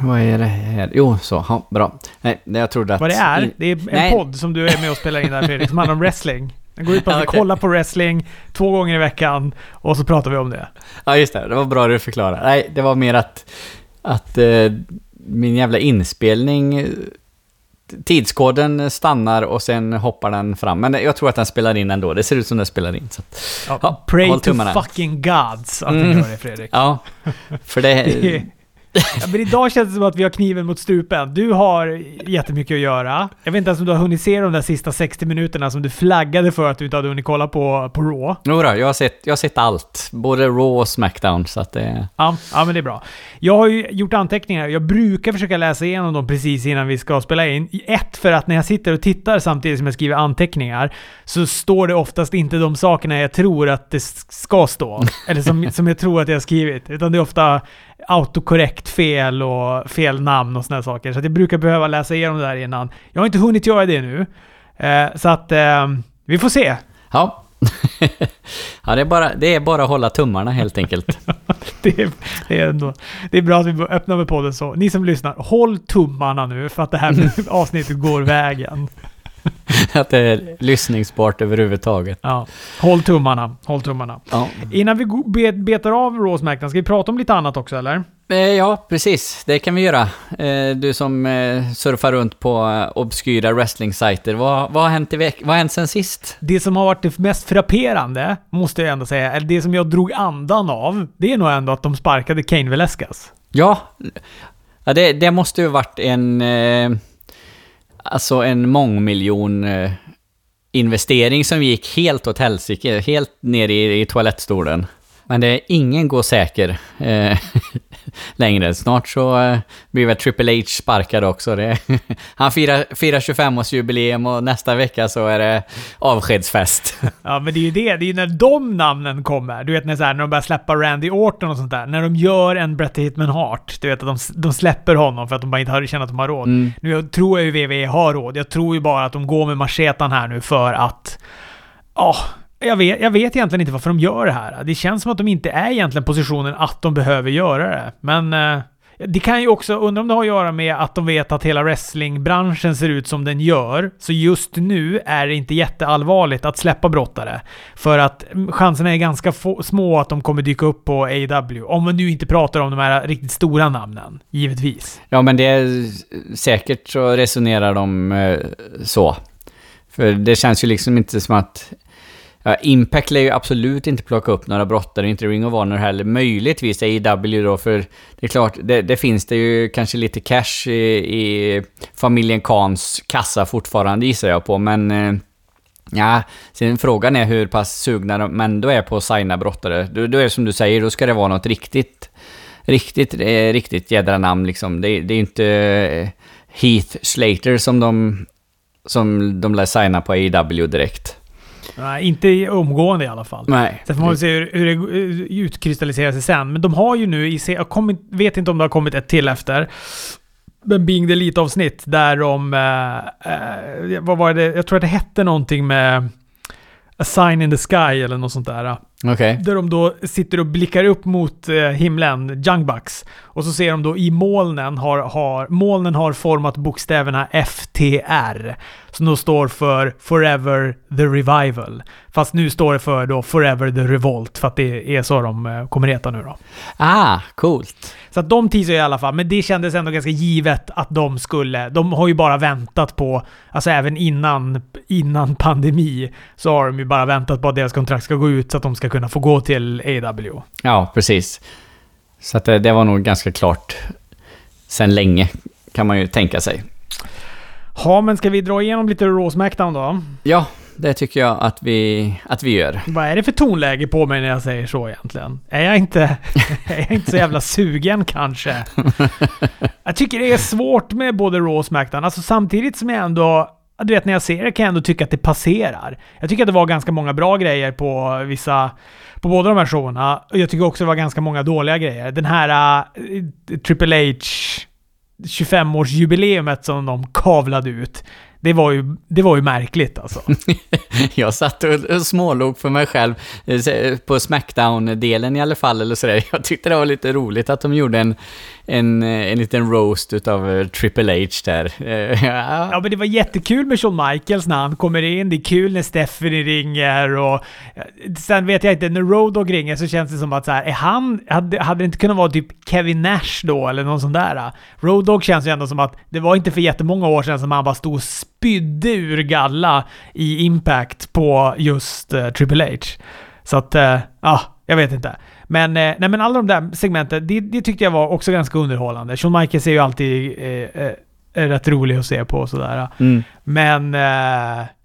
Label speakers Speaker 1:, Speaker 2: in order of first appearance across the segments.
Speaker 1: Vad är det här? Jo, så. Ja, bra. Nej, jag trodde att...
Speaker 2: Vad det är? Det är en
Speaker 1: Nej.
Speaker 2: podd som du är med och spelar in där Fredrik, som handlar om wrestling. Den går ut på att vi
Speaker 1: Okej.
Speaker 2: kollar på wrestling två gånger i veckan och så pratar vi om det.
Speaker 1: Ja, just det. Det var bra du förklarade. Nej, det var mer att... Att eh, min jävla inspelning... Tidskoden stannar och sen hoppar den fram. Men jag tror att den spelar in ändå. Det ser ut som den spelar in. Så.
Speaker 2: Ja,
Speaker 1: Ja,
Speaker 2: pray to fucking gods att
Speaker 1: Mm.
Speaker 2: du gör det Fredrik.
Speaker 1: Ja, för det...
Speaker 2: Ja, men idag känns det som att vi har kniven mot strupen. Du har jättemycket att göra. Jag vet inte ens om du har hunnit se de där sista 60 minuterna som du flaggade för att du inte hade hunnit kolla på, på Raw.
Speaker 1: Jodå, jag har sett, jag har sett allt. Både Raw och Smackdown, så att det...
Speaker 2: Ja, ja, men det är bra. Jag har ju gjort anteckningar. Jag brukar försöka läsa igenom dem precis innan vi ska spela in. Ett, för att när jag sitter och tittar samtidigt som jag skriver anteckningar så står det oftast inte de sakerna jag tror att det ska stå. Eller som, som jag tror att jag har skrivit. Utan det är ofta autokorrekt fel och fel namn och sådana saker. Så att jag brukar behöva läsa igenom det där innan. Jag har inte hunnit göra det nu. Eh, så att eh, vi får se.
Speaker 1: Ja. ja, det är, bara, det är bara att hålla tummarna helt enkelt.
Speaker 2: Det är, det, är ändå, det är bra att vi öppnar med podden så. Ni som lyssnar, håll tummarna nu för att det här avsnittet går vägen.
Speaker 1: att det är lyssningsbart överhuvudtaget.
Speaker 2: Ja. Håll tummarna, håll tummarna.
Speaker 1: Ja.
Speaker 2: Innan vi bet, betar av Råsmäkten, ska vi prata om lite annat också eller?
Speaker 1: Eh, Ja, precis. Det kan vi göra. Eh, Du som eh, surfar runt på obskyra wrestling-sajter. Vad, vad har hänt i veck- Vad har hänt sen sist?
Speaker 2: Det som har varit det mest frapperande, måste jag ändå säga, eller det som jag drog andan av, det är nog ändå att de sparkade Kane Velasquez.
Speaker 1: Ja, ja det, det måste ju varit en... Alltså en mångmiljon eh, investering som gick helt åt helsike. Helt ner i, i toalettstolen. Men det är ingen går säker eh, längre. Snart så eh, blir väl Triple H sparkad också. Det, han firar, firar 25-årsjubileum och nästa vecka så är det avskedsfest.
Speaker 2: Ja, men det är ju det. Det är ju när de namnen kommer. Du vet när, så här, när de börjar släppa Randy Orton och sånt där. När de gör en Bret Hitman Hart. Du vet att de, de släpper honom för att de bara inte har, känner att de har råd.
Speaker 1: Mm.
Speaker 2: Nu jag tror jag ju WWE har råd. Jag tror ju bara att de går med machetan här nu för att... Ja, jag, vet, jag vet egentligen inte varför de gör det här. Det känns som att de inte är egentligen positionen att de behöver göra det. Men... eh, det kan ju också, undra om det har att göra med att de vet att hela wrestlingbranschen ser ut som den gör. Så just nu är det inte jätteallvarligt att släppa brottare. För att mm, chanserna är ganska få, små att de kommer dyka upp på AW. Om man nu inte pratar om de här riktigt stora namnen, givetvis.
Speaker 1: Ja, men det är säkert så resonerar de eh, så. För det känns ju liksom inte som att... Ja, Impact lär ju absolut inte plocka upp några brottare, inte Ring of Honor heller. Möjligtvis AEW då, för det är klart, det, det finns det ju kanske lite cash i, i familjen Kans kassa fortfarande gissar jag på, men... Eh, ja, sen frågan är hur pass sugna de ändå är på att signa brottare. Då, då är det som du säger, då ska det vara något riktigt riktigt, eh, riktigt jädra namn liksom. Det, det är ju inte eh, Heath Slater som de, som de lär signa på AEW direkt.
Speaker 2: Nej, inte i omgående i alla fall.
Speaker 1: Nej.
Speaker 2: Sen får man se hur, hur det eh, utkristalliserar sig sen. Men de har ju nu i jag kommer, vet inte om det har kommit ett till efter. Men Being the Elite-avsnitt där de... Eh, eh, vad var det? Jag tror att det hette någonting med... A sign in the sky eller något sånt där.
Speaker 1: Okej.
Speaker 2: Där de då sitter och blickar upp mot eh, himlen, Jungbucks. Och så ser de då i molnen har, har, molnen har format bokstäverna FTR. Som då står för Forever the Revival. Fast nu står det för då Forever the Revolt. För att det är så de eh, kommer heta nu då.
Speaker 1: Ah, coolt.
Speaker 2: Så att de teasar i alla fall, men det kändes ändå ganska givet att de skulle... De har ju bara väntat på, alltså även innan, innan pandemi, så har de ju bara väntat på att deras kontrakt ska gå ut så att de ska kunna få gå till AW.
Speaker 1: Ja, precis. Så att det, det var nog ganska klart sen länge, kan man ju tänka sig.
Speaker 2: Ja, men ska vi dra igenom lite Raw Smackdown då?
Speaker 1: Ja, det tycker jag att vi, att vi gör.
Speaker 2: Vad är det för tonläge på mig när jag säger så egentligen? Är jag inte, är jag inte så jävla sugen kanske? Jag tycker det är svårt med både Raw och Smackdown. Alltså samtidigt som jag ändå... Du vet, när jag ser det kan jag ändå tycka att det passerar. Jag tycker att det var ganska många bra grejer på vissa... På båda de här showerna. Och jag tycker också det var ganska många dåliga grejer. Den här uh, Triple H 25-årsjubileumet som de kavlade ut. Det var ju, det var ju märkligt alltså.
Speaker 1: Jag satt och smålog för mig själv eh, på Smackdown-delen i alla fall, eller sådär. Jag tyckte det var lite roligt att de gjorde en, en, eh, en liten roast utav eh, Triple H där.
Speaker 2: Ja. ja, men det var jättekul med Shawn Michaels när han kommer in. Det är kul när Stephanie ringer och... Sen vet jag inte, när Road Dogg ringer så känns det som att så här, är han... Hade, hade det inte kunnat vara typ Kevin Nash då, eller någon sån där? Road Dogg känns ju ändå som att det var inte för jättemånga år sedan som han bara stod och spydde ur galla i Impact på just uh, Triple H. Så att, ja, uh, jag vet inte. Men, uh, nej, men alla de där segmenten, det, det, tyckte jag var också ganska underhållande. Shawn Michaels är ju alltid eh, rätt rolig att se på och sådär. Mm. Men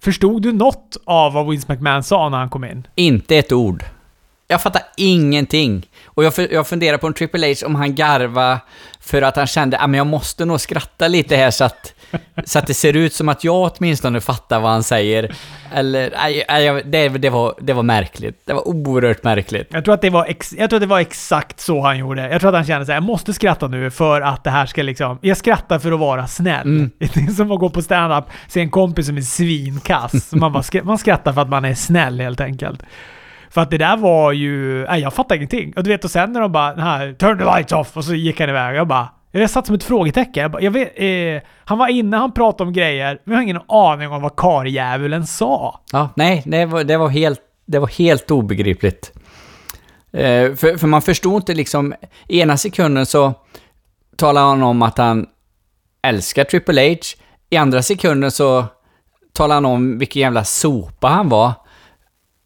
Speaker 2: förstod du något av vad Vince McMahon sa när han kom in?
Speaker 1: Inte ett ord. Jag fattar ingenting. Och jag, jag funderar på en Triple H om han garva för att han kände att ah, jag måste nog skratta lite här så att, så att det ser ut som att jag åtminstone fattar vad han säger. Eller, aj, aj, det, det, var, det var märkligt. Det var oerhört märkligt.
Speaker 2: Jag tror, att det var ex, jag tror att det var exakt så han gjorde. Jag tror att han kände så jag måste skratta nu för att det här ska liksom... Jag skrattar för att vara snäll. Mm. Det är som att gå på stand-up, se en kompis som är svinkass. man, bara, man skrattar för att man är snäll helt enkelt. För att det där var ju... Nej, jag fattar ingenting. Och du vet, och sen när de bara här “Turn the lights off” och så gick han iväg. Jag bara... Jag satt som ett frågetecken. Jag bara, jag vet, eh, han var inne, han pratade om grejer, men jag har ingen aning om vad karljävulen sa.
Speaker 1: Ja, nej, det var, det var, helt, det var helt obegripligt. Eh, för, för man förstod inte liksom... Ena sekunden så talar han om att han älskar Triple H. I andra sekunden så talar han om vilken jävla sopa han var.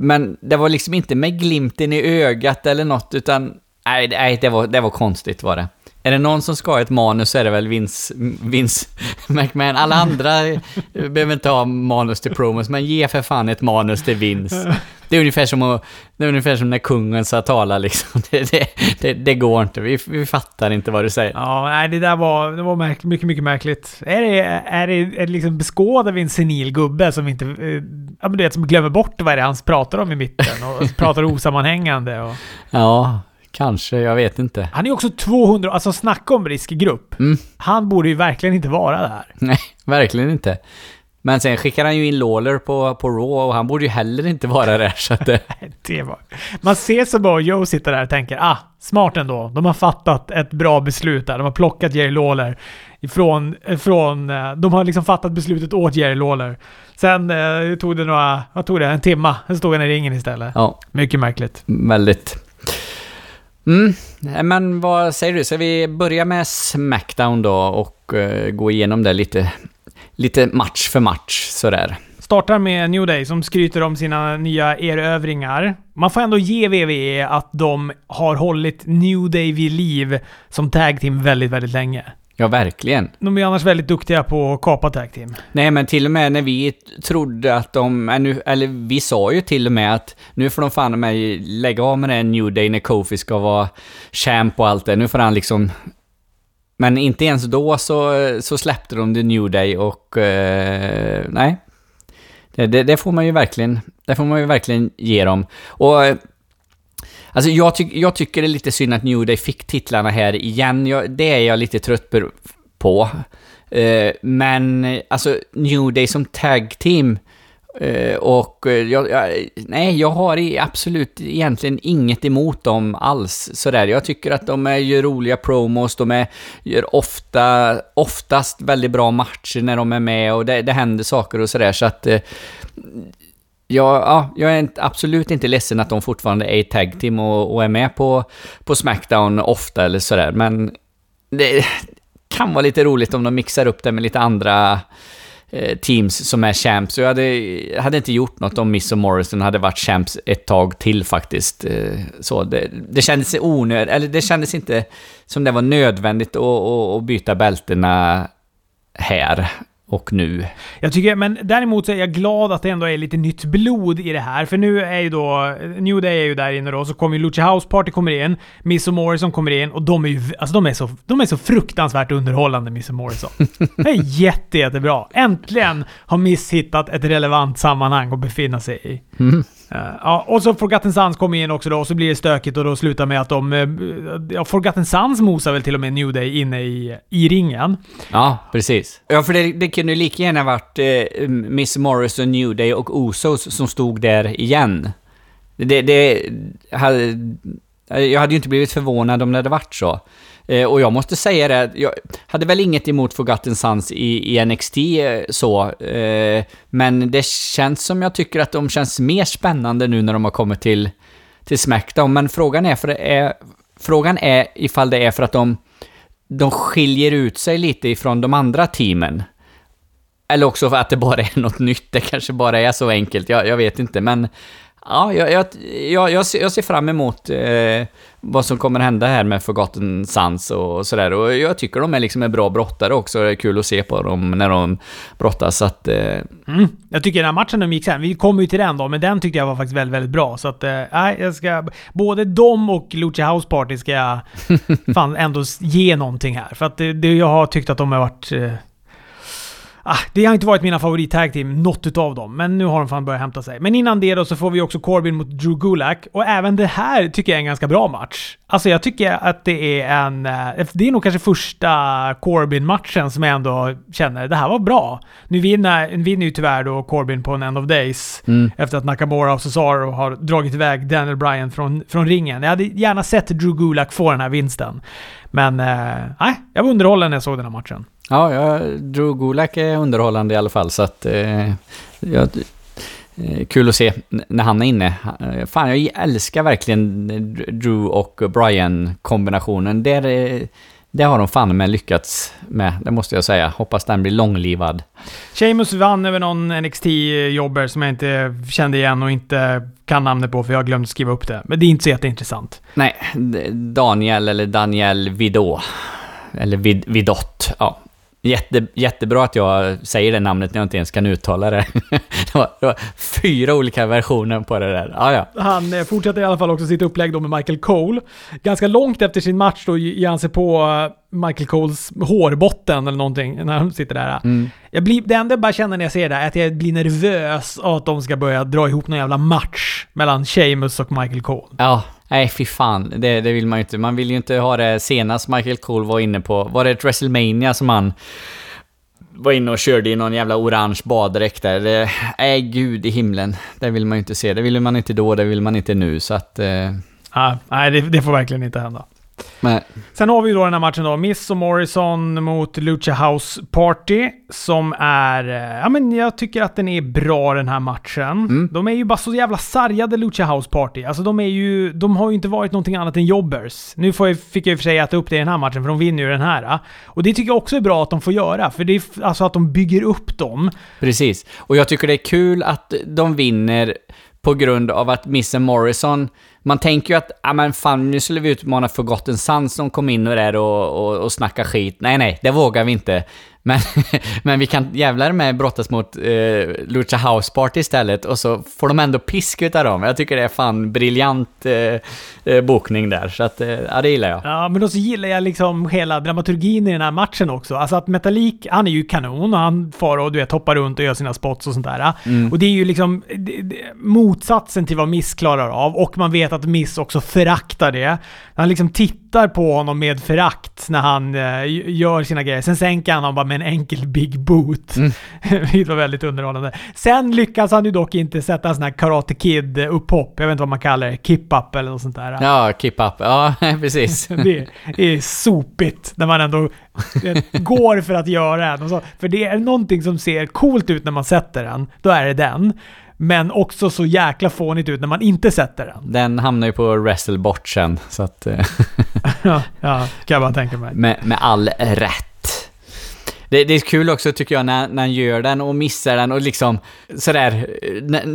Speaker 1: Men det var liksom inte med glimten i ögat eller något, utan nej, nej det, var, det var konstigt var det. Är det någon som ska ha ett manus så är det väl Vince, Vince McMahon. Alla andra behöver inte ha manus till promos, men ge för fan ett manus till Vince. Det är ungefär som, att, det är ungefär som när kungen ska tala liksom. Det, det, det, det, går inte. Vi, vi fattar inte vad du säger.
Speaker 2: Ja, nej, det där var, det var märkligt, mycket, mycket märkligt. Är det, är det, är det liksom beskådar vi en senil gubbe som inte... Eh, Ja, men du vet, som glömmer bort vad det är han pratar om i mitten och pratar osammanhängande och...
Speaker 1: Ja. Kanske, jag vet inte.
Speaker 2: Han är också 200, alltså snacka om riskgrupp. Mm. Han borde ju verkligen inte vara där.
Speaker 1: Nej, verkligen inte. Men sen skickar han ju in Lawler på, på Raw och han borde ju heller inte vara där så att det...
Speaker 2: det var... Man ser så bara Joe sitter där och tänker ah, smart ändå. De har fattat ett bra beslut där. De har plockat Jerry Lawler ifrån... Från, eh, de har liksom fattat beslutet åt Jerry Lawler. Sen eh, tog det några... Vad tog det? En timma. Sen stod han i ringen istället. Ja. Mycket märkligt.
Speaker 1: Väldigt. Mm, men vad säger du? Ska vi börja med Smackdown då och uh, gå igenom det lite, lite match för match sådär?
Speaker 2: Startar med New Day som skryter om sina nya erövringar. Man får ändå ge WWE att de har hållit New Day vid liv som tag team väldigt, väldigt länge.
Speaker 1: Ja, verkligen.
Speaker 2: De är annars väldigt duktiga på att kapa tag team.
Speaker 1: Nej, men till och med när vi trodde att de... Eller vi sa ju till och med att nu får de fan mig lägga av med det New Day när Kofi ska vara champ och allt det. Nu får han liksom... Men inte ens då så, så släppte de The New Day och... Eh, nej. Det, det, det, får man ju verkligen... Det får man ju verkligen ge dem. Och Alltså jag, ty jag tycker det är lite synd att New Day fick titlarna här igen. Jag, det är jag lite trött på. Uh, men alltså New Day som tag team uh, eh, och uh, jag, jag, nej, jag har absolut egentligen inget emot dem alls sådär. Jag tycker att de är, gör roliga promos, de är, gör ofta, oftast väldigt bra matcher när de är med och det, det händer saker och sådär så att jag, ja, jag är inte, absolut inte ledsen att de fortfarande är i tag team och, och, är med på, på Smackdown ofta eller sådär, men det kan vara lite roligt om de mixar upp det med lite andra eh, teams som är champs. Jag hade, hade inte gjort något om Miss och Morrison hade varit champs ett tag till faktiskt. Eh, så det, det kändes onödigt, eller det kändes inte som det var nödvändigt att, att, att byta bältena här och nu.
Speaker 2: Jag tycker, men däremot så är jag glad att det ändå är lite nytt blod i det här. För nu är ju då... New Day är ju där inne då, så kommer ju Lucha House Party kommer in, Miss och Morrison kommer in och de är ju... Alltså de är så, de är så fruktansvärt underhållande, Miss och Morrison. Det är jätte, jättebra. Äntligen har Miss hittat ett relevant sammanhang att befinna sig i. Mm. Ja, och så Forgotten Sons kommer in också då och så blir det stökigt och då slutar med att de... eh, Ja, Forgotten Sons mosar väl till och med New Day inne i, i ringen.
Speaker 1: Ja, precis. Ja, för det, det kunde ju lika gärna varit eh, Miss Morris och New Day och Usos som stod där igen. Det, det hade, jag hade ju inte blivit förvånad om det hade varit så. Eh, och jag måste säga det, jag hade väl inget emot Forgotten Sons i, i NXT eh, så, eh, men det känns som jag tycker att de känns mer spännande nu när de har kommit till, till Smackdown. Men frågan är, för det är, frågan är ifall det är för att de, de skiljer ut sig lite ifrån de andra teamen. Eller också för att det bara är något nytt, det kanske bara är så enkelt, jag, jag vet inte, men Ja, jag, jag, jag, jag, ser, fram emot eh, vad som kommer hända här med Forgotten Sons och sådär. Och jag tycker de är liksom en bra brottare också. Det är kul att se på dem när de brottas. Så att, eh,
Speaker 2: Mm. Jag tycker den här matchen de gick sen, vi kommer ju till den då, men den tyckte jag var faktiskt väldigt, väldigt bra. Så att, eh, jag ska... Både dem och Lucha House Party ska jag fan ändå ge någonting här. För att det, det jag har tyckt att de har varit... Eh, Ah, det har inte varit mina favorit tag team, något utav dem. Men nu har de fan börjat hämta sig. Men innan det då så får vi också Corbin mot Drew Gulak. Och även det här tycker jag är en ganska bra match. Alltså jag tycker att det är en... eh, Det är nog kanske första Corbin-matchen som jag ändå känner, det här var bra. Nu vinner, vinner ju tyvärr då Corbin på en End of Days.
Speaker 1: mm.
Speaker 2: Efter att Nakamura och Cesaro har dragit iväg Daniel Bryan från, från ringen. Jag hade gärna sett Drew Gulak få den här vinsten. Men eh, nej, jag var underhållen när jag såg den här matchen.
Speaker 1: Ja, jag, Drew Gulak är underhållande i alla fall, så att... Eh, jag, eh, kul att se när han är inne. Eh, Fan, jag älskar verkligen Drew och Brian-kombinationen. Det, det har de fan med lyckats med, det måste jag säga. Hoppas den blir långlivad.
Speaker 2: Sheamus vann över någon NXT-jobber som jag inte kände igen och inte kan namnet på för jag glömt skriva upp det. Men det är inte så jätteintressant.
Speaker 1: Nej, Daniel eller Daniel Vidot. Eller Vid, Vidott, ja. Jätte, jättebra att jag säger det namnet när jag inte ens kan uttala det. det, var, det var fyra olika versioner på det där. Ja, ja.
Speaker 2: Han eh, fortsätter i alla fall också sitt upplägg då med Michael Cole. Ganska långt efter sin match då ger han sig på eh, Michael Coles hårbotten eller någonting när han sitter där.
Speaker 1: Mm.
Speaker 2: Jag blir, det enda jag bara känner när jag ser det är att jag blir nervös av att de ska börja dra ihop någon jävla match mellan Sheamus och Michael Cole.
Speaker 1: Ja, nej fy fan. Det, det vill man ju inte. Man vill ju inte ha det senast Michael Cole var inne på. Var det ett WrestleMania som han var inne och körde i någon jävla orange baddräkt där? Det- Nej, gud i himlen. Det vill man ju inte se. Det vill man inte då, det vill man inte nu. Så att... Eh,
Speaker 2: Ah, nej, det, det får verkligen inte hända
Speaker 1: men,
Speaker 2: Sen har vi ju då den här matchen då, Miss och Morrison mot Lucha House Party. Som är... eh, Ja men jag tycker att den är bra den här matchen.
Speaker 1: Mm.
Speaker 2: De är ju bara så jävla sargade Lucha House Party. Alltså de är ju... De har ju inte varit någonting annat än jobbers. Nu får jag, fick jag och för sig äta upp det i den här matchen för de vinner ju den här. ah. Och det tycker jag också är bra att de får göra. För det är alltså att de bygger upp dem.
Speaker 1: Precis. Och jag tycker det är kul att de vinner på grund av att Mr Morrison, man tänker ju att, ja men fan nu skulle vi utmana Forgotten Sons som kom in och där och, och, och snackade skit. Nej, nej, det vågar vi inte. Men, men vi kan jävlar med brottas mot eh, Lucha House Party istället och så får de ändå pisk utav dem. Jag tycker det är fan briljant eh, eh, bokning där, så att, eh, ja det gillar jag.
Speaker 2: Ja, men då så gillar jag liksom hela dramaturgin i den här matchen också. Alltså att Metalik, han är ju kanon och han far och du vet, hoppar runt och gör sina spots och sånt där. Och det är ju liksom det, det, motsatsen till vad Miss klarar av. Och man vet att Miss också föraktar det. Han liksom tittar på honom med förakt när han eh, gör sina grejer. Sen sänker han honom bara med en enkel big boot. Vilket var väldigt underhållande. Sen lyckas han ju dock inte sätta en sån här Karate Kid-upphopp. Jag vet inte vad man kallar det. Kip-up eller något sånt där.
Speaker 1: Ja, keep up. Ja, precis.
Speaker 2: Det är sopigt när man ändå eh, går för att göra den. För det är någonting som ser coolt ut när man sätter den, då är det den. Men också så jäkla fånigt ut när man inte sätter den.
Speaker 1: Den hamnar ju på wrestlebort sen, så att... Eh.
Speaker 2: Ja, ja kan jag bara tänka mig.
Speaker 1: med, med all rätt. Det, det är kul också tycker jag när, när han gör den och missar den och liksom sådär,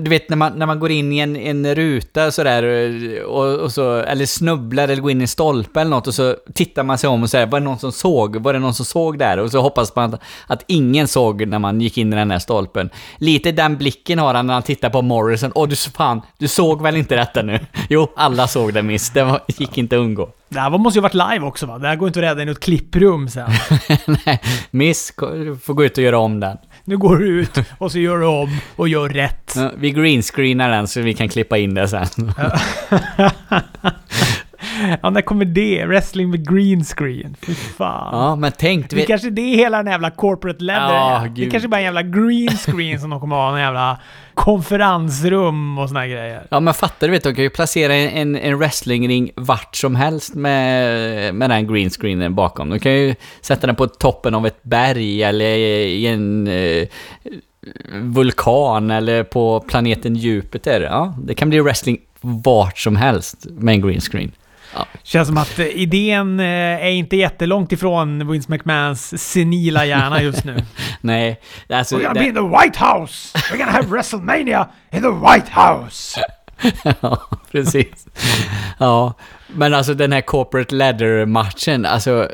Speaker 1: du vet när man, när man går in i en, en ruta sådär eh, och, och så, eller snubblar eller går in i en stolpe eller något och så tittar man sig om och säger var det någon som såg? Var det någon som såg där? Och så hoppas man att, att ingen såg när man gick in i den här stolpen. Lite den blicken har han när han tittar på Morrison. Åh du fan, du såg väl inte detta nu? Jo, alla såg det miss. Det var, gick inte att undgå.
Speaker 2: Det här måste ju varit live också va? Det här går inte att rädda i något klipprum sen.
Speaker 1: Nej, miss, får gå ut och göra om den.
Speaker 2: Nu går du ut och så gör du om och gör rätt.
Speaker 1: Ja, Vi greenscreenar den så vi kan klippa in det sen.
Speaker 2: Ja, när kommer det? Wrestling med green screen. Fy fan.
Speaker 1: Ja, men tänk...
Speaker 2: Det
Speaker 1: vet-
Speaker 2: kanske det är hela den jävla corporate leather
Speaker 1: Ja.
Speaker 2: Det
Speaker 1: gud.
Speaker 2: kanske bara är en jävla green screen som de kommer ha. En jävla konferensrum och såna här grejer.
Speaker 1: Ja men fattar du vet, de kan ju placera en, en wrestlingring vart som helst med, med den greenscreenen bakom. De kan ju sätta den på toppen av ett berg eller i en eh, vulkan eller på planeten Jupiter. Ja, det kan bli wrestling vart som helst med en greenscreen.
Speaker 2: Känns som att eh, idén eh, är inte jättelångt ifrån Vince McMahons senila hjärna just nu.
Speaker 1: Nej, alltså...
Speaker 2: We're gonna
Speaker 1: det-
Speaker 2: be in the White House! We're gonna have WrestleMania in the White House!
Speaker 1: ja, precis. Ja, men alltså den här corporate ladder-matchen, alltså...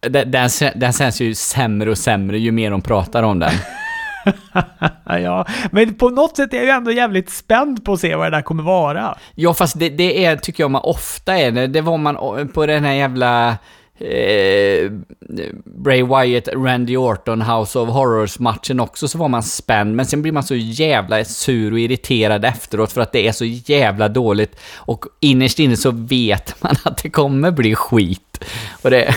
Speaker 1: Den, den, den känns ju sämre och sämre ju mer de pratar om den.
Speaker 2: ja, men på något sätt är jag ju ändå jävligt spänd på att se vad det där kommer vara.
Speaker 1: Ja, fast det, det är, tycker jag man ofta är. Det, det var man på den här jävla... Eh, Bray Wyatt, Randy Orton, House of Horrors-matchen också, så var man spänd. Men sen blir man så jävla sur och irriterad efteråt för att det är så jävla dåligt. Och innerst inne så vet man att det kommer bli skit. Och det,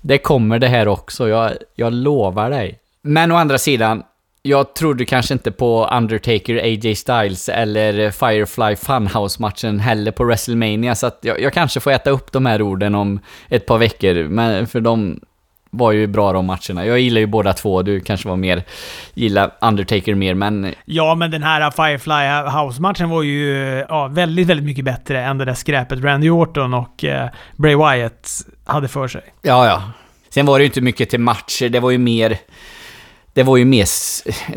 Speaker 1: det kommer det här också, jag, jag lovar dig. Men å andra sidan, jag trodde kanske inte på Undertaker, AJ Styles eller Firefly Funhouse-matchen heller på WrestleMania, så att jag, jag kanske får äta upp de här orden om ett par veckor, men för de var ju bra de matcherna. Jag gillar ju båda två, du kanske var mer, gillar Undertaker mer, men
Speaker 2: Ja, men den här Firefly House-matchen var ju ja, väldigt, väldigt mycket bättre än det där skräpet Randy Orton och eh, Bray Wyatt hade för sig.
Speaker 1: ja, ja. Sen var det ju inte mycket till matcher, det var ju mer... Det var ju mer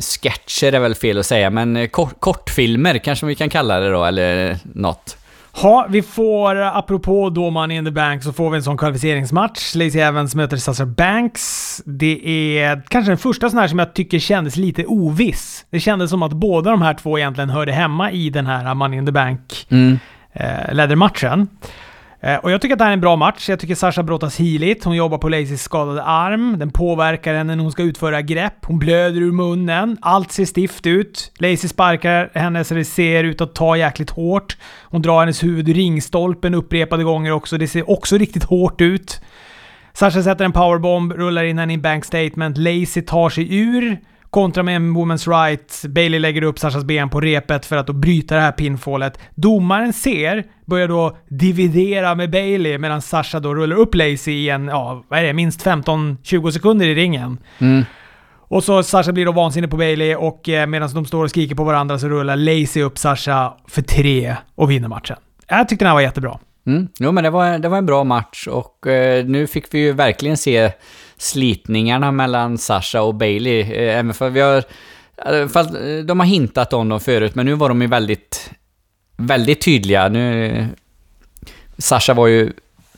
Speaker 1: sketcher är väl fel att säga, men eh, kort, kortfilmer kanske vi kan kalla det då, eller något.
Speaker 2: Ja, vi får, apropå då Money in the Bank, så får vi en sån kvalificeringsmatch. Lacey Evans möter Sasha Banks. Det är kanske den första sån här som jag tycker kändes lite oviss. Det kändes som att båda de här två egentligen hörde hemma i den här Money in the Bank
Speaker 1: Mm.
Speaker 2: eh. Eh, Eh, och jag tycker att det här är en bra match. Jag tycker Sasha brottas healigt. Hon jobbar på Lacys skadade arm. Den påverkar henne när hon ska utföra grepp. Hon blöder ur munnen. Allt ser stift ut. Lazy sparkar henne så det ser ut att ta jäkligt hårt. Hon drar hennes huvud i ringstolpen upprepade gånger också. Det ser också riktigt hårt ut. Sasha sätter en powerbomb, rullar in henne i en bank statement. Lazy tar sig ur. Kontra med en woman's right. Bailey lägger upp Sashas ben på repet för att då bryta det här pinfallet. Domaren ser, börjar då dividera med Bailey medan Sasha då rullar upp Lacey i en, ja, vad är det, minst 15-20 sekunder i ringen.
Speaker 1: Mm.
Speaker 2: Och så Sasha blir då vansinnig på Bailey och eh, medan de står och skriker på varandra så rullar Lacey upp Sasha för tre och vinner matchen. Jag tyckte den här var jättebra.
Speaker 1: Mm. Jo, men det var, det var en bra match och eh, nu fick vi ju verkligen se slitningarna mellan Sasha och Bailey. Eh, även för vi har... Eh, fast eh, de har hintat om dem förut, men nu var de ju väldigt... Väldigt tydliga. Nu... Sasha var ju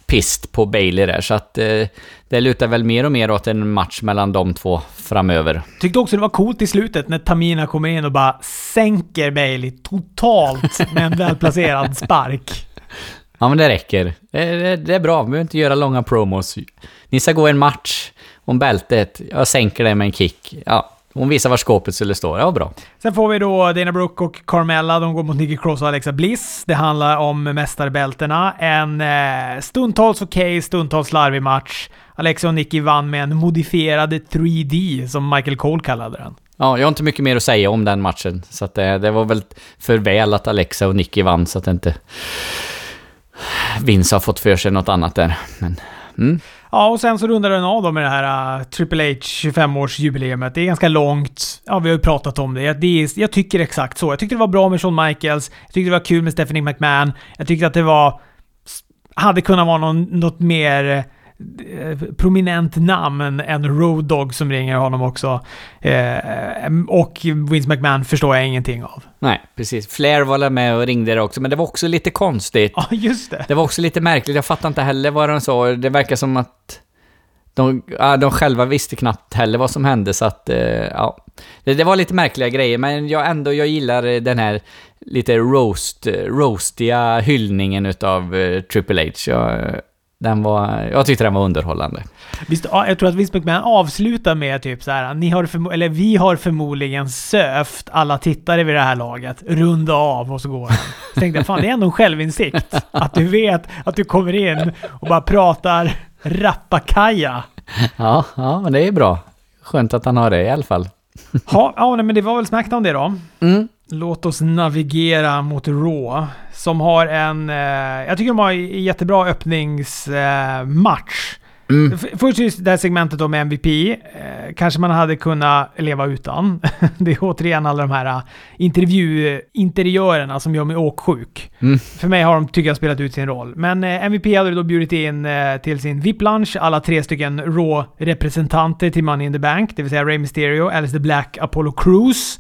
Speaker 1: pist på Bailey där, så att eh, det lutar väl mer och mer åt en match mellan de två framöver.
Speaker 2: Tyckte också det var coolt i slutet när Tamina kommer in och bara sänker Bailey totalt med en välplacerad spark.
Speaker 1: Ja, men det räcker. Det, det, det är bra, vi behöver inte göra långa promos. Ni ska gå en match om bältet, jag sänker det med en kick. Ja, hon visar var skåpet skulle stå. Ja, bra.
Speaker 2: Sen får vi då Dana Brooke och Carmella. De går mot Nikki Cross och Alexa Bliss. Det handlar om mästarbältena. En eh, stundtals okej, stundtals larvig match. Alexa och Nikki vann med en modifierad 3D, som Michael Cole kallade den.
Speaker 1: Ja, jag har inte mycket mer att säga om den matchen. Så att det, det var väl för väl att Alexa och Nicky vann, så att inte Vince har fått för sig något annat där. Men, mm.
Speaker 2: Ja, och sen så rundar den av då med det här uh, Triple H 25-årsjubileumet. Det är ganska långt. Ja, vi har ju pratat om det. Jag, det är, jag tycker exakt så. Jag tyckte det var bra med Shawn Michaels. Jag tyckte det var kul med Stephanie McMahon. Jag tyckte att det var... Hade kunnat vara någon, något mer prominent namn än Road Dogg som ringer honom också. Eh, och Vince McMahon förstår jag ingenting av.
Speaker 1: Nej, precis. Flair var med och ringde där också, men det var också lite konstigt.
Speaker 2: Ja, just det.
Speaker 1: Det var också lite märkligt, jag fattar inte heller vad de sa. Det verkar som att de, de själva visste knappt heller vad som hände, så att, eh, ja. Det, det, var lite märkliga grejer, men jag ändå, jag gillar den här lite roast, roastiga hyllningen utav Triple H. Jag, den var, jag tyckte den var underhållande.
Speaker 2: Visst, jag tror att Vince McMahon avslutar med typ så här, ni har eller vi har förmodligen sövt alla tittare vid det här laget. Runda av och så går han. Så tänkte jag, fan det är ändå en självinsikt. Att du vet att du kommer in och bara pratar rappakaja.
Speaker 1: Ja, ja, men det är bra. Skönt att han har det i alla fall.
Speaker 2: ha, ja, men det var väl Smackdown det då.
Speaker 1: Mm.
Speaker 2: Låt oss navigera mot Raw. Som har en... Eh, jag tycker de har en jättebra öppningsmatch. Eh, Mm. Först just det här segmentet om MVP. Eh, kanske man hade kunnat leva utan. det är återigen alla de här uh, intervjuinteriörerna som gör mig åksjuk. Mm. För mig har de, tycker jag, spelat ut sin roll. Men eh, MVP hade då bjudit in eh, till sin VIP-lunch alla tre stycken Raw-representanter till Money in the Bank. Det vill säga Rey Mysterio, Alice the Black, Apollo Crews.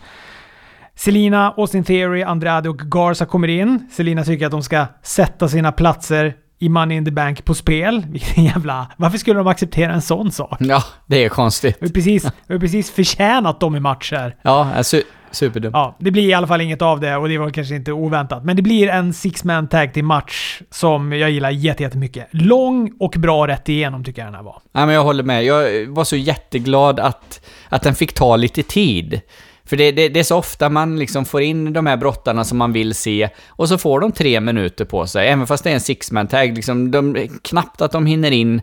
Speaker 2: Selina, Austin Theory, Andrade och Garza kommer in. Selina tycker att de ska sätta sina platser i Money in the Bank på spel. Vilken jävla... Varför skulle de acceptera en sån sak?
Speaker 1: Ja, det är konstigt.
Speaker 2: Vi har precis, vi har precis förtjänat dem i matcher.
Speaker 1: Ja, alltså, superdumt.
Speaker 2: Ja, det blir i alla fall inget av det och det var kanske inte oväntat. Men det blir en six-man tag till match som jag gillar jättemycket. Lång och bra rätt igenom tycker jag den här var.
Speaker 1: Ja, men jag håller med. Jag var så jätteglad att, att den fick ta lite tid. För det, det, det, är så ofta man liksom får in de här brottarna som man vill se och så får de tre minuter på sig, även fast det är en six-man tag. Liksom, de, knappt att de hinner in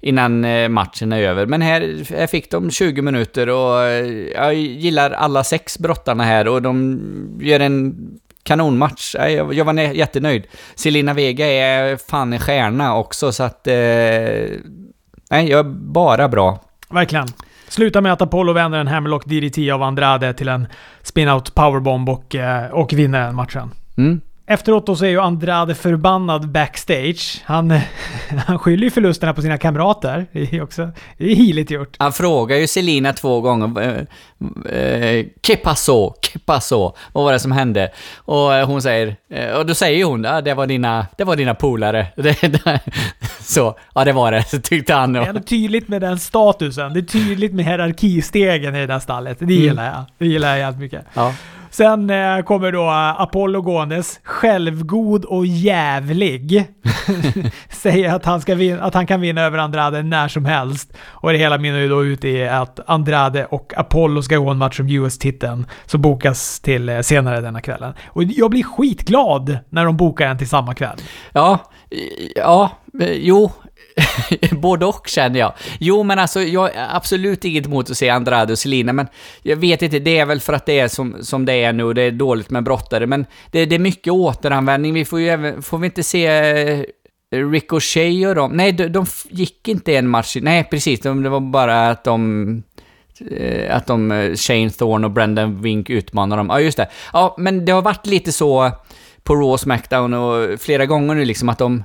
Speaker 1: innan eh, matchen är över. Men här, här fick de 20 minuter och eh, jag gillar alla sex brottarna här och de gör en kanonmatch. Jag, jag var jättenöjd. Selina Vega är fan en stjärna också, så att... Eh, nej, jag är bara bra.
Speaker 2: Verkligen. Slutar med att Apollo vänder en Hammerlock DDT av Andrade till en spin-out powerbomb och, eh, och vinner den matchen.
Speaker 1: Mm.
Speaker 2: Efteråt då så är ju Andrade förbannad backstage. Han, han skyller ju förlusterna på sina kamrater. Det är också det är hiligt gjort.
Speaker 1: Han frågar ju Selina två gånger. Eh, eh, que pasó? Que pasó? Vad var det som hände? Och eh, hon säger... Eh, och då säger hon ja, det var dina, det var dina polare. så, ja det var det, tyckte han.
Speaker 2: Det är tydligt med den statusen. Det är tydligt med hierarkistegen i det där stallet. Det gillar jag. Det gillar jag jävligt mycket.
Speaker 1: Ja.
Speaker 2: Sen eh, kommer då eh, Apollo gåendes, självgod och jävlig. Säger att han, ska vinna, att han kan vinna över Andrade när som helst. Och det hela mynnar ju då ut i att Andrade och Apollo ska gå en match om US-titeln. Som bokas till eh, senare denna kvällen. Och jag blir skitglad när de bokar den till samma kväll.
Speaker 1: Ja, ja, eh, jo, Både och känner jag. Jo, men alltså jag har absolut inget emot att se Andrade och Selina, men jag vet inte, det är väl för att det är som, som det är nu och det är dåligt med brottare, men det, det är mycket återanvändning. Vi får ju även, får vi inte se eh, Ricochet och dem? Nej, de, de gick inte en match. Nej, precis. De, det var bara att de eh, att de, eh, Shane Thorne och Brendan Wink utmanar dem. Ja, just det. Ja, men det har varit lite så på Raw Smackdown och flera gånger nu liksom att de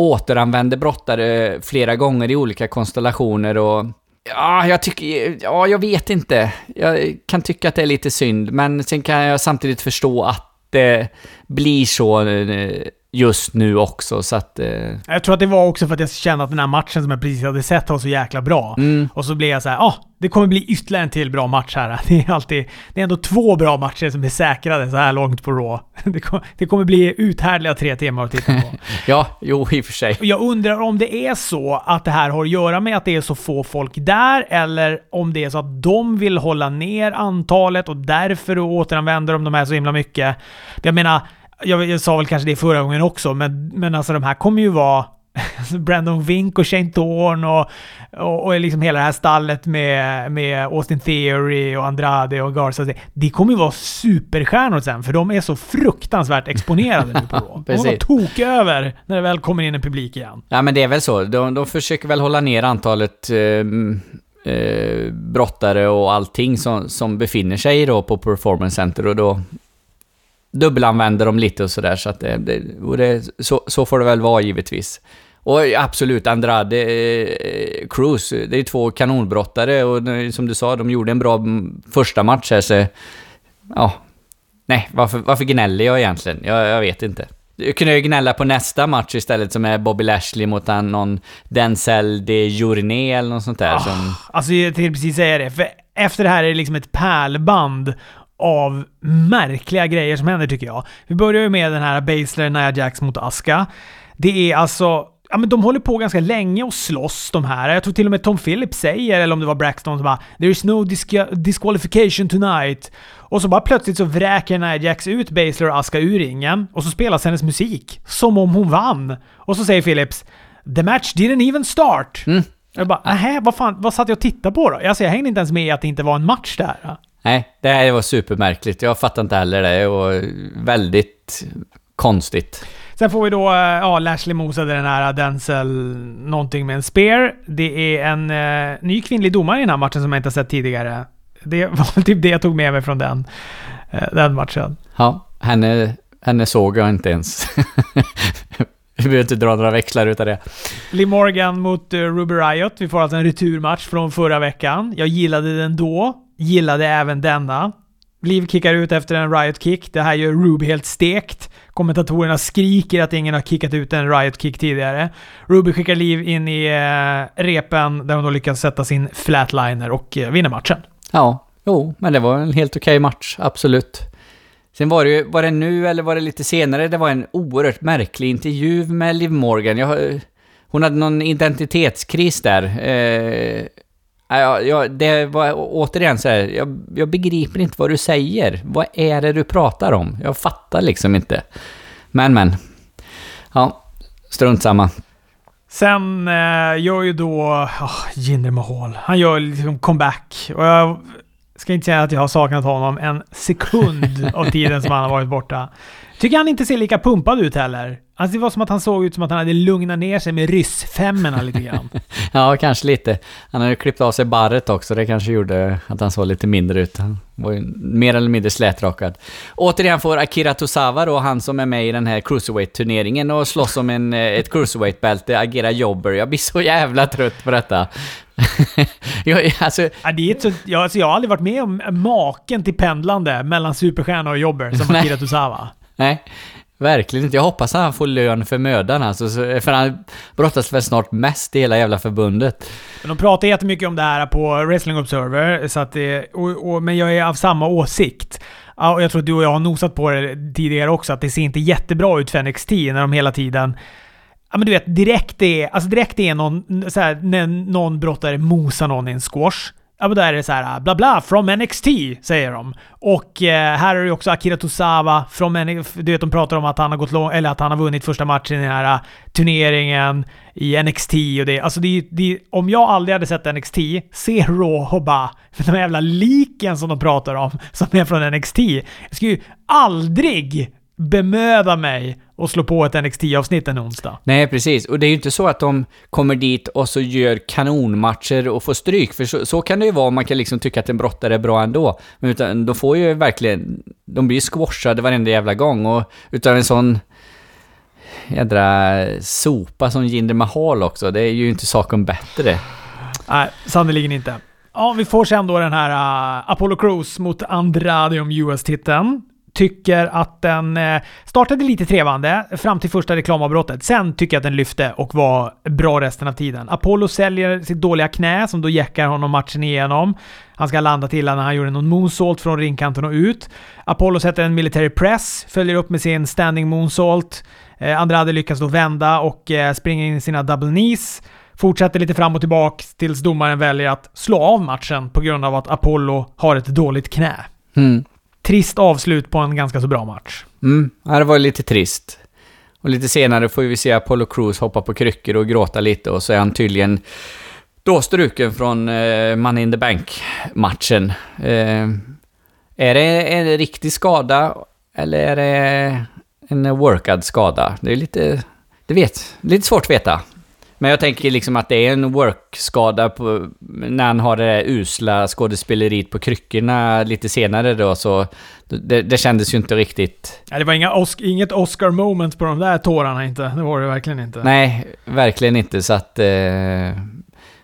Speaker 1: återanvänder brottare flera gånger i olika konstellationer och Ja, jag tycker... Ja, jag vet inte. Jag kan tycka att det är lite synd, men sen kan jag samtidigt förstå att det blir så eh, just nu också, så att... Eh...
Speaker 2: Jag tror att det var också för att jag kände att den här matchen som jag precis hade sett var så jäkla bra.
Speaker 1: Mm.
Speaker 2: Och så blev jag så här, ah, det kommer bli ytterligare en till bra match här. Det är alltid... Det är ändå två bra matcher som är säkrade så här långt på Raw. Det, kom, det kommer bli uthärdliga tre timmar att titta på.
Speaker 1: ja, jo, i och för sig.
Speaker 2: Jag undrar om det är så att det här har att göra med att det är så få folk där, eller om det är så att de vill hålla ner antalet och därför återanvänder de de här så himla mycket. Jag menar, jag, jag, sa väl kanske det förra gången också, men, men alltså de här kommer ju vara Brandon Vink och Shane Thorne och, och, och liksom hela det här stallet med, med Austin Theory och Andrade och Garza. Det kommer ju vara superstjärnor sen, för de är så fruktansvärt exponerade nu på Raw. De kommer toka över när det väl kommer in en publik igen.
Speaker 1: Ja, men det är väl så. De, de försöker väl hålla ner antalet eh, eh, brottare och allting som, som befinner sig då på Performance Center och då dubbelanvänder dem lite och sådär, så att det, det, det, så, så får det väl vara givetvis. Och absolut, Andrade, eh, Cruz, det är två kanonbrottare och som du sa, de gjorde en bra första match här så... Ja. Nej, varför, varför gnäller jag egentligen? Jag, jag vet inte. Du kunde ju gnälla på nästa match istället som är Bobby Lashley mot han, någon Denzel de Journé eller något sånt där.
Speaker 2: Ah,
Speaker 1: som...
Speaker 2: Alltså jag tänkte precis säga det, för efter det här är det liksom ett pärlband av märkliga grejer som händer tycker jag. Vi börjar ju med den här Basler Nia Jax mot Aska. Det är alltså Ja, men de håller på ganska länge och slåss de här. Jag tror till och med Tom Phillips säger, eller om det var Braxton, som bara “There is no disqu disqualification tonight”. Och så bara plötsligt så vräker Nia Jax ut Basler och Aska ur ringen och så spelas hennes musik. Som om hon vann. Och så säger Phillips “The match didn't even start”.
Speaker 1: Mm.
Speaker 2: Jag bara “Nähä, vad fan, vad satt jag och tittade på då?” Alltså jag hängde inte ens med att det inte var en match där.
Speaker 1: Nej, det här var supermärkligt. Jag fattar inte heller det och väldigt konstigt.
Speaker 2: Sen får vi då, ja, Lashley mosade den här Denzel någonting med en spear. Det är en uh, ny kvinnlig domare i den här matchen som jag inte har sett tidigare. Det var typ det jag tog med mig från den, uh, den matchen.
Speaker 1: Ja, henne, henne såg jag inte ens. Vi behöver inte dra några växlar utav det.
Speaker 2: Lee Morgan mot uh, Ruby Riot. Vi får alltså en returmatch från förra veckan. Jag gillade den då. Gillade även denna. Liv kickar ut efter en Riot-kick. Det här gör Ruby helt stekt. Kommentatorerna skriker att ingen har kickat ut en Riot-kick tidigare. Ruby skickar Liv in i eh, repen där hon då lyckas sätta sin flatliner och eh, vinner matchen.
Speaker 1: Ja, jo, men det var en helt okej match, absolut. Sen var det ju, var det nu eller var det lite senare, det var en oerhört märklig intervju med Liv Morgan. Jag, hon hade någon identitetskris där. Eh, Ja, ja, det var återigen så här, jag, jag begriper inte vad du säger. Vad är det du pratar om? Jag fattar liksom inte. Men, men. Ja, strunt samma.
Speaker 2: Sen eh, gör ju då oh, Jinder Mahal, han gör liksom comeback. Och jag ska inte säga att jag har saknat honom en sekund av tiden som han har varit borta. Tycker han inte ser lika pumpad ut heller. Alltså det var som att han såg ut som att han hade lugnat ner sig med ryssfemmorna lite grann.
Speaker 1: ja, kanske lite. Han hade klippt av sig barret också. Det kanske gjorde att han såg lite mindre ut. Han var ju mer eller mindre slätrakad. Återigen får Akira Tosawa då, han som är med i den här Cruiserweight-turneringen och slåss om en, eh, ett Cruiserweight-bälte, agera jobber. Jag blir så jävla trött på detta.
Speaker 2: jag, alltså, ja, det är så, jag, alltså, jag har aldrig varit med om maken till pendlande mellan superstjärna och jobber som Akira Tosawa.
Speaker 1: Nej, verkligen inte. Jag hoppas att han får lön för mödan alltså, för han brottas väl snart mest i hela jävla förbundet.
Speaker 2: Men de pratar jättemycket om det här på Wrestling Observer, så att det, och, och, men jag är av samma åsikt. Ja, och jag tror att du och jag har nosat på det tidigare också, att det ser inte jättebra ut för NXT när de hela tiden Ja men du vet, direkt är, alltså direkt är någon, så här, när någon brottare mosar någon i en squash. Ja men då är det så här ah, bla bla from NXT, säger de. Och eh, här är det också Akira Tosawa från Du vet, de pratar om att han har gått långt, eller att han har vunnit första matchen i den här ah, turneringen i NXT och det. Alltså det, det, om jag aldrig hade sett NXT, se Raw och bara, de här jävla liken som de pratar om, som är från NXT. Jag skulle ju aldrig bemöda mig och slå på ett NXT-avsnitt en onsdag.
Speaker 1: Nej, precis. Och det är ju inte så att de kommer dit och så gör kanonmatcher och får stryk. För så, så kan det ju vara man kan liksom tycka att en brottare är bra ändå. Men utan, de får ju verkligen... De blir ju squashade varenda jävla gång och utav en sån jädra sopa som Jinder Mahal också. Det är ju inte saken bättre.
Speaker 2: Nej, sannerligen inte. Ja, vi får sen då den här uh, Apollo Crews mot Andrade om US-titeln tycker att den eh, startade lite trevande fram till första reklamavbrottet. Sen tycker jag att den lyfte och var bra resten av tiden. Apollo säljer sitt dåliga knä som då jäckar honom matchen igenom. Han ska landa till när han gjorde någon moonsault från ringkanten och ut. Apollo sätter en military press, följer upp med sin standing moonsault. Eh, Andrade lyckas då vända och eh, springer in i sina double knees. Fortsätter lite fram och tillbaka tills domaren väljer att slå av matchen på grund av att Apollo har ett dåligt knä.
Speaker 1: Mm
Speaker 2: trist avslut på en ganska så bra match.
Speaker 1: Mm, ja, det var lite trist. Och lite senare får vi se Apollo Cruz hoppa på kryckor och gråta lite och så är han tydligen då struken från eh, Money in the Bank-matchen. Eh, är det en riktig skada eller är det en workad skada? Det är lite... Det vet, lite svårt att veta. Men jag tänker liksom att det är en workskada på, när han har det där usla skådespeleriet på kryckorna lite senare då, så det, det kändes ju inte riktigt...
Speaker 2: Ja, det var inga Os inget Oscar moment på de där tårarna inte. Det var det verkligen inte.
Speaker 1: Nej, verkligen inte så att... Eh,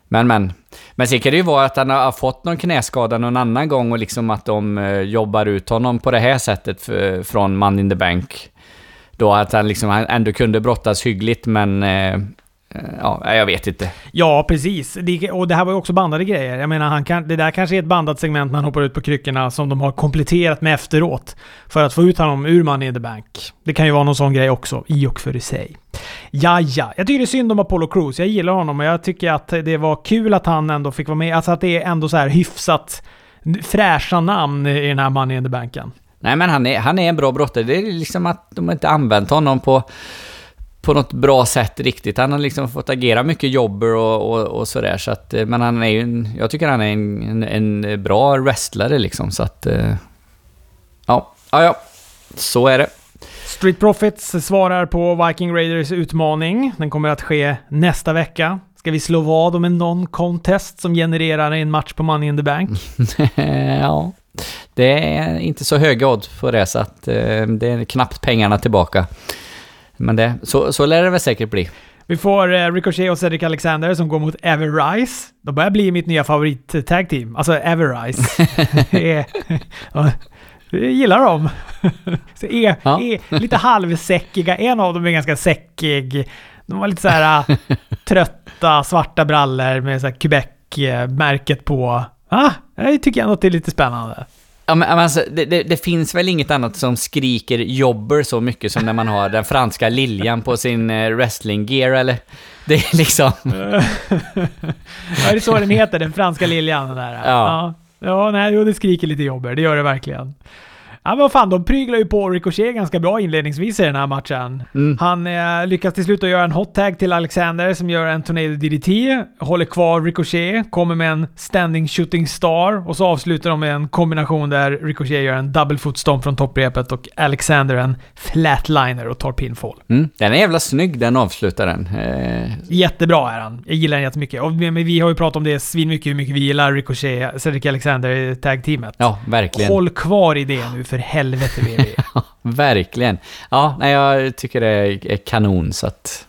Speaker 1: men, men. Men sen kan det ju vara att han har fått någon knäskada någon annan gång och liksom att de eh, jobbar ut honom på det här sättet för, från Man in the Bank då att han liksom ändå kunde brottas hyggligt, men eh, Ja, jag vet inte.
Speaker 2: Ja, precis. Det, och det här var ju också bandade grejer. Jag menar, han kan, det där kanske är ett bandat segment när han hoppar ut på kryckorna som de har kompletterat med efteråt. För att få ut honom ur Money in the Bank. Det kan ju vara någon sån grej också, i och för sig. Ja, ja. Jag tycker det är synd om Apollo Crews. Jag gillar honom och jag tycker att det var kul att han ändå fick vara med. Alltså att det är ändå så här hyfsat fräscha namn i den här Money in the Banken.
Speaker 1: Nej, men han är, han är en bra brottare. Det är liksom att de inte använt honom på på något bra sätt riktigt. Han har liksom fått agera mycket jobber och, och, och sådär. Så att, eh, men han är ju en, jag tycker han är en, en, en bra wrestlare liksom. Så att... Eh, ja, ja, ja. Så är det.
Speaker 2: Street Profits svarar på Viking Raiders utmaning. Den kommer att ske nästa vecka. Ska vi slå vad om en non-contest som genererar en match på Money in the Bank?
Speaker 1: ja, det är inte så höga odds på det så att eh, det är knappt pengarna tillbaka. Men det, så, så lär det väl säkert bli.
Speaker 2: Vi får eh, Ricochet och Cedric Alexander som går mot Everrise. De börjar bli mitt nya favorit-tag team. Alltså Everrise. Jag gillar dem. Så är, ja. är lite halvsäckiga. En av dem är ganska säckig. De var lite så här äh, trötta svarta brallor med så här Quebec-märket på. Ah, jag tycker ändå att det är lite spännande.
Speaker 1: Ja, men alltså, det, det, det, finns väl inget annat som skriker jobber så mycket som när man har den franska liljan på sin eh, wrestling-gear, eller? Det är liksom... ja,
Speaker 2: det är så den heter, den franska liljan. Den där. Ja. ja. Ja, nej, jo, det skriker lite jobber. Det gör det verkligen. Ja men vad fan, de pryglar ju på Ricochet ganska bra inledningsvis i den här matchen. Mm. Han eh, lyckas till slut att göra en hot tag till Alexander som gör en Tornado DDT, håller kvar Ricochet, kommer med en standing shooting star och så avslutar de med en kombination där Ricochet gör en double foot stomp från topprepet och Alexander en flatliner och tar pinfall.
Speaker 1: Mm. Den är jävla snygg den avslutaren.
Speaker 2: Eh... Jättebra är han. Jag gillar den jättemycket. Och, men vi har ju pratat om det svinmycket, hur mycket vi gillar Ricochet, Cedric Alexander i tag-teamet.
Speaker 1: Ja, verkligen.
Speaker 2: Håll kvar i det nu för helvete WWE.
Speaker 1: ja, verkligen. Ja, nej, jag tycker det är kanon så att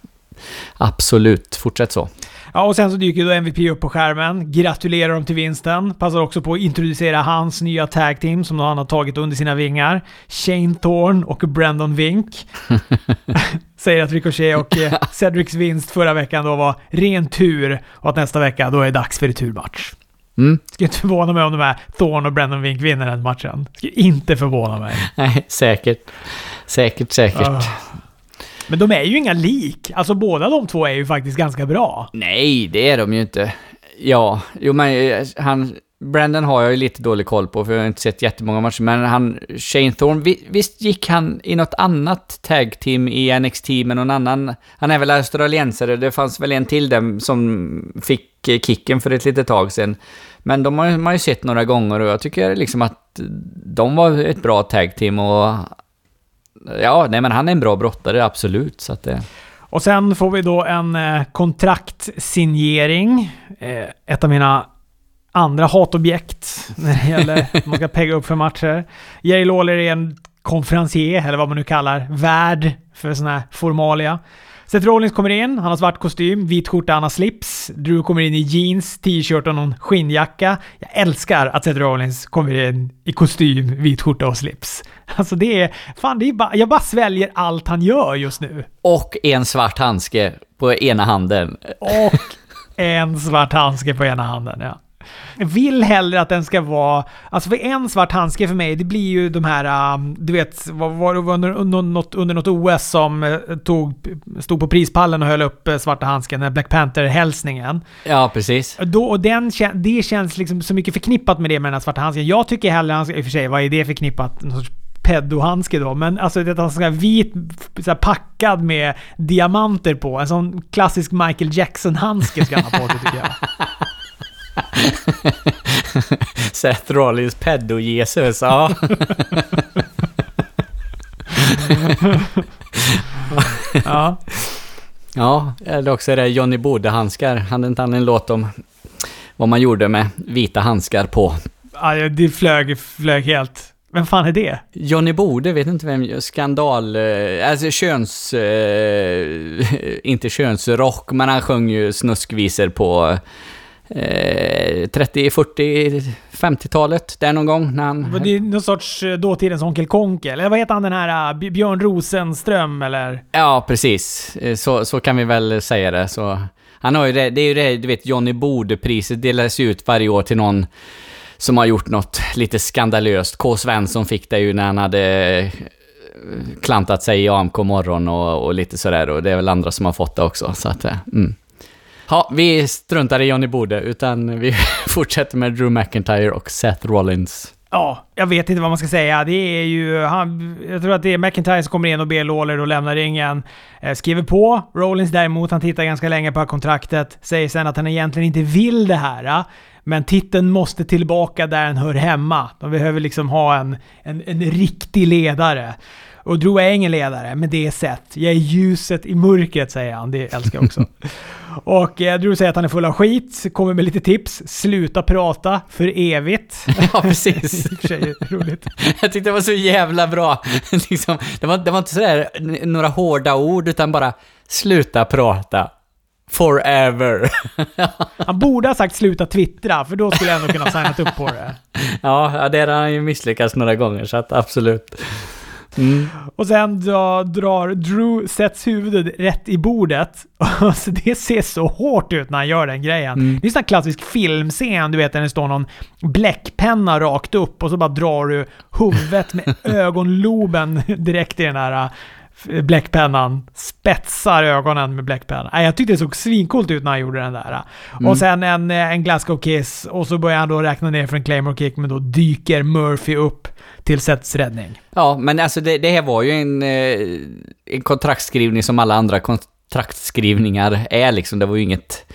Speaker 1: absolut, fortsätt så.
Speaker 2: Ja, och sen så dyker då MVP upp på skärmen. Gratulerar dem till vinsten. Passar också på att introducera hans nya tag team som han har tagit under sina vingar. Shane Thorne och Brandon Vink. Säger att Ricochet och eh, Cedrics vinst förra veckan då var ren tur och att nästa vecka då är det dags för returmatch. Mm. Skulle inte förvåna mig om de här Thorne och Brandon Wink vinner den matchen. Skulle inte förvåna mig.
Speaker 1: Nej, säkert. Säkert, säkert. Uh.
Speaker 2: Men de är ju inga lik. Alltså båda de två är ju faktiskt ganska bra.
Speaker 1: Nej, det är de ju inte. Ja, jo men eh, han... Brandon har jag ju lite dålig koll på, för jag har inte sett jättemånga matcher, men han... Shane Thorne, visst gick han i något annat tag team i NXT med någon annan... Han är väl australiensare, det fanns väl en till dem som fick eh, kicken för ett litet tag sedan. Men de har man ju sett några gånger och jag tycker liksom att de var ett bra tag team och... Ja, nej men han är en bra brottare, absolut. Så att det...
Speaker 2: Och sen får vi då en eh, kontraktsignering. Eh, ett av mina andra hatobjekt när det gäller man ska pegga upp för matcher. Jerry Lawler är en konferencier, eller vad man nu kallar, värd för sådana här formalia. Seth Rollins kommer in, han har svart kostym, vit skjorta, han har slips. Drew kommer in i jeans, t-shirt och någon skinnjacka. Jag älskar att Seth Rollins kommer in i kostym, vit skjorta och slips. Alltså det är... Fan, det är bara, jag bara sväljer allt han gör just nu.
Speaker 1: Och en svart handske på ena handen.
Speaker 2: Och en svart handske på ena handen, ja. Vill hellre att den ska vara... Alltså för en svart handske för mig, det blir ju de här... Um, du vet, var det under, under, något, under något OS som uh, tog, stod på prispallen och höll upp uh, svarta handsken, den Black Panther-hälsningen.
Speaker 1: Ja, precis.
Speaker 2: Då, och den, det känns liksom så mycket förknippat med det med den här svarta handsken. Jag tycker hellre, han i och för sig, vad är det förknippat? Någon sorts pedohandske då, men alltså det är en sån här vit, så här packad med diamanter på. En sån klassisk Michael Jackson-handske ska han ha på sig tycker jag.
Speaker 1: Seth Rollins pedo-Jesus, ja. ja. Ja, eller också är det Johnny Bode-handskar. Hade inte han en låt om vad man gjorde med vita handskar på?
Speaker 2: Ja, det flög, flög helt. Vem fan är det?
Speaker 1: Johnny Bode, vet inte vem, skandal, eh, alltså köns, eh, inte könsrock, men han sjöng ju snuskvisor på eh, 30, 40, 50-talet. Där någon gång när han...
Speaker 2: Det någon sorts eh, dåtidens Onkel Konkel? Eller vad heter han den här uh, Björn Rosenström eller?
Speaker 1: Ja, precis. Eh, Så, så kan vi väl säga det. Så, han har ju det, det är ju det, du vet, Johnny Bode-priset delas ut varje år till någon som har gjort något lite skandalöst. K. Svensson fick det ju när han hade eh, klantat sig i AMK morgon och, och lite sådär. Och det är väl andra som har fått det också. Så att, eh, mm. Ja, vi struntar i Johnny Bode, utan vi fortsätter med Drew McIntyre och Seth Rollins.
Speaker 2: Ja, jag vet inte vad man ska säga. Det är ju... Han, jag tror att det är McIntyre som kommer in och ber Lawler och lämnar ringen. Eh, skriver på. Rollins däremot, han tittar ganska länge på kontraktet. Säger sen att han egentligen inte vill det här. eh, Men titeln måste tillbaka där den hör hemma. De behöver liksom ha en, en, en riktig ledare. Och Drew är ingen ledare, men det är Seth. Jag är ljuset i mörkret, säger han. Det älskar jag också. och eh, Drew säger att han är full av skit, kommer med lite tips. Sluta prata för evigt.
Speaker 1: Ja, precis.
Speaker 2: Roligt.
Speaker 1: Jag tyckte det var så jävla bra. liksom, det, var, det var inte sådär några hårda ord, utan bara sluta prata. Forever.
Speaker 2: Han borde ha sagt sluta twittra, för då skulle jag ändå kunna signat upp på det.
Speaker 1: ja, det har han ju misslyckats några gånger, så att absolut. Mm.
Speaker 2: Och sen dra, drar Drew Sets huvudet rätt i bordet. Och så det ser så hårt ut när han gör den grejen.
Speaker 1: Mm.
Speaker 2: Det är en klassisk filmscen, du vet, när det står någon bläckpenna rakt upp och så bara drar du huvudet med ögonloben direkt i den här bläckpennan. Spetsar ögonen med bläckpennan. Jag tyckte det såg svincoolt ut när han gjorde den där.
Speaker 1: Mm.
Speaker 2: Och sen en, eh, en Glasgow Kiss och så börjar han då räkna ner för en Claymore Kick, men då dyker Murphy upp till Sets räddning.
Speaker 1: Ja, men alltså det, det här var ju en, eh, en kontraktskrivning som alla andra kontraktskrivningar är liksom. Det var ju inget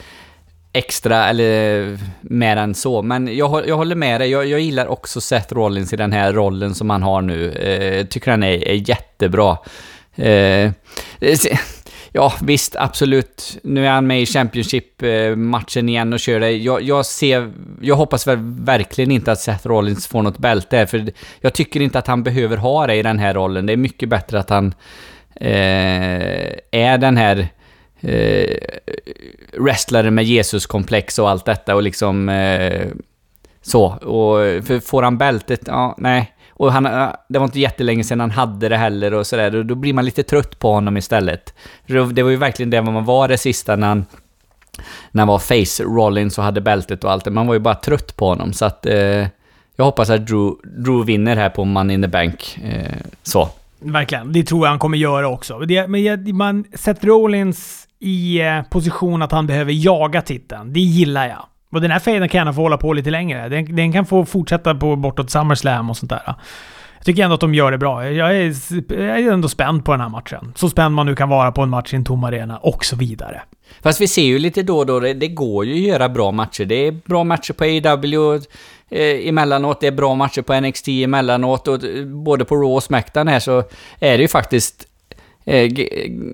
Speaker 1: extra eller mer än så. Men jag, jag håller med dig. Jag, jag gillar också Seth Rollins i den här rollen som han har nu. Eh, tycker han är, är jättebra. Eh, ja, visst, absolut. Nu är han med i Championship-matchen igen och kör det. Jag, jag ser... Jag hoppas väl verkligen inte att Seth Rollins får något bälte här, för jag tycker inte att han behöver ha det i den här rollen. Det är mycket bättre att han eh, är den här eh, wrestlaren med Jesus-komplex och allt detta och liksom eh, så. Och för får han bältet, ja, nej. Och han, eh, det var inte jättelänge sedan han hade det heller och sådär. Då, då blir man lite trött på honom istället. För det- var ju verkligen det man var det sista när han, när han var face Rollins och hade bältet och allt det. Man var ju bara trött på honom. Så att eh, jag hoppas att Drew, Drew vinner här på Money in the Bank. Eh, så.
Speaker 2: Verkligen. Det tror jag han kommer göra också. Det, men man sätter Rollins i eh, position att han behöver jaga titeln. Det gillar jag. Och den här fejden kan gärna få hålla på lite längre. Den, den kan få fortsätta på bortåt SummerSlam och sånt där. Jag tycker ändå att de gör det bra. Jag är, jag är ändå spänd på den här matchen. Så spänd man nu kan vara på en match i en tom arena och så vidare.
Speaker 1: Fast vi ser ju lite då och då, det, det går ju att göra bra matcher. Det är bra matcher på AW eh, emellanåt, det är bra matcher på NXT emellanåt och eh, både på Raw och Smackdown här så är det ju faktiskt eh,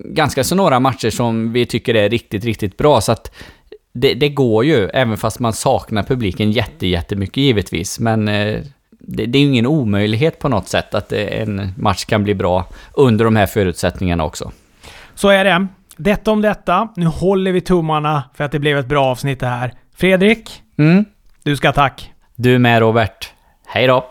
Speaker 1: ganska så några matcher som vi tycker är riktigt, riktigt bra. Så att det, det går ju, även fast man saknar publiken jätte, jättemycket givetvis. Men eh, det, det är ju ingen omöjlighet på något sätt att eh, en match kan bli bra under de här förutsättningarna också.
Speaker 2: Så är det. Detta om detta. Nu håller vi tummarna för att det blev ett bra avsnitt det här. Fredrik,
Speaker 1: Mm.
Speaker 2: du ska tack.
Speaker 1: Du med Robert. Hej då!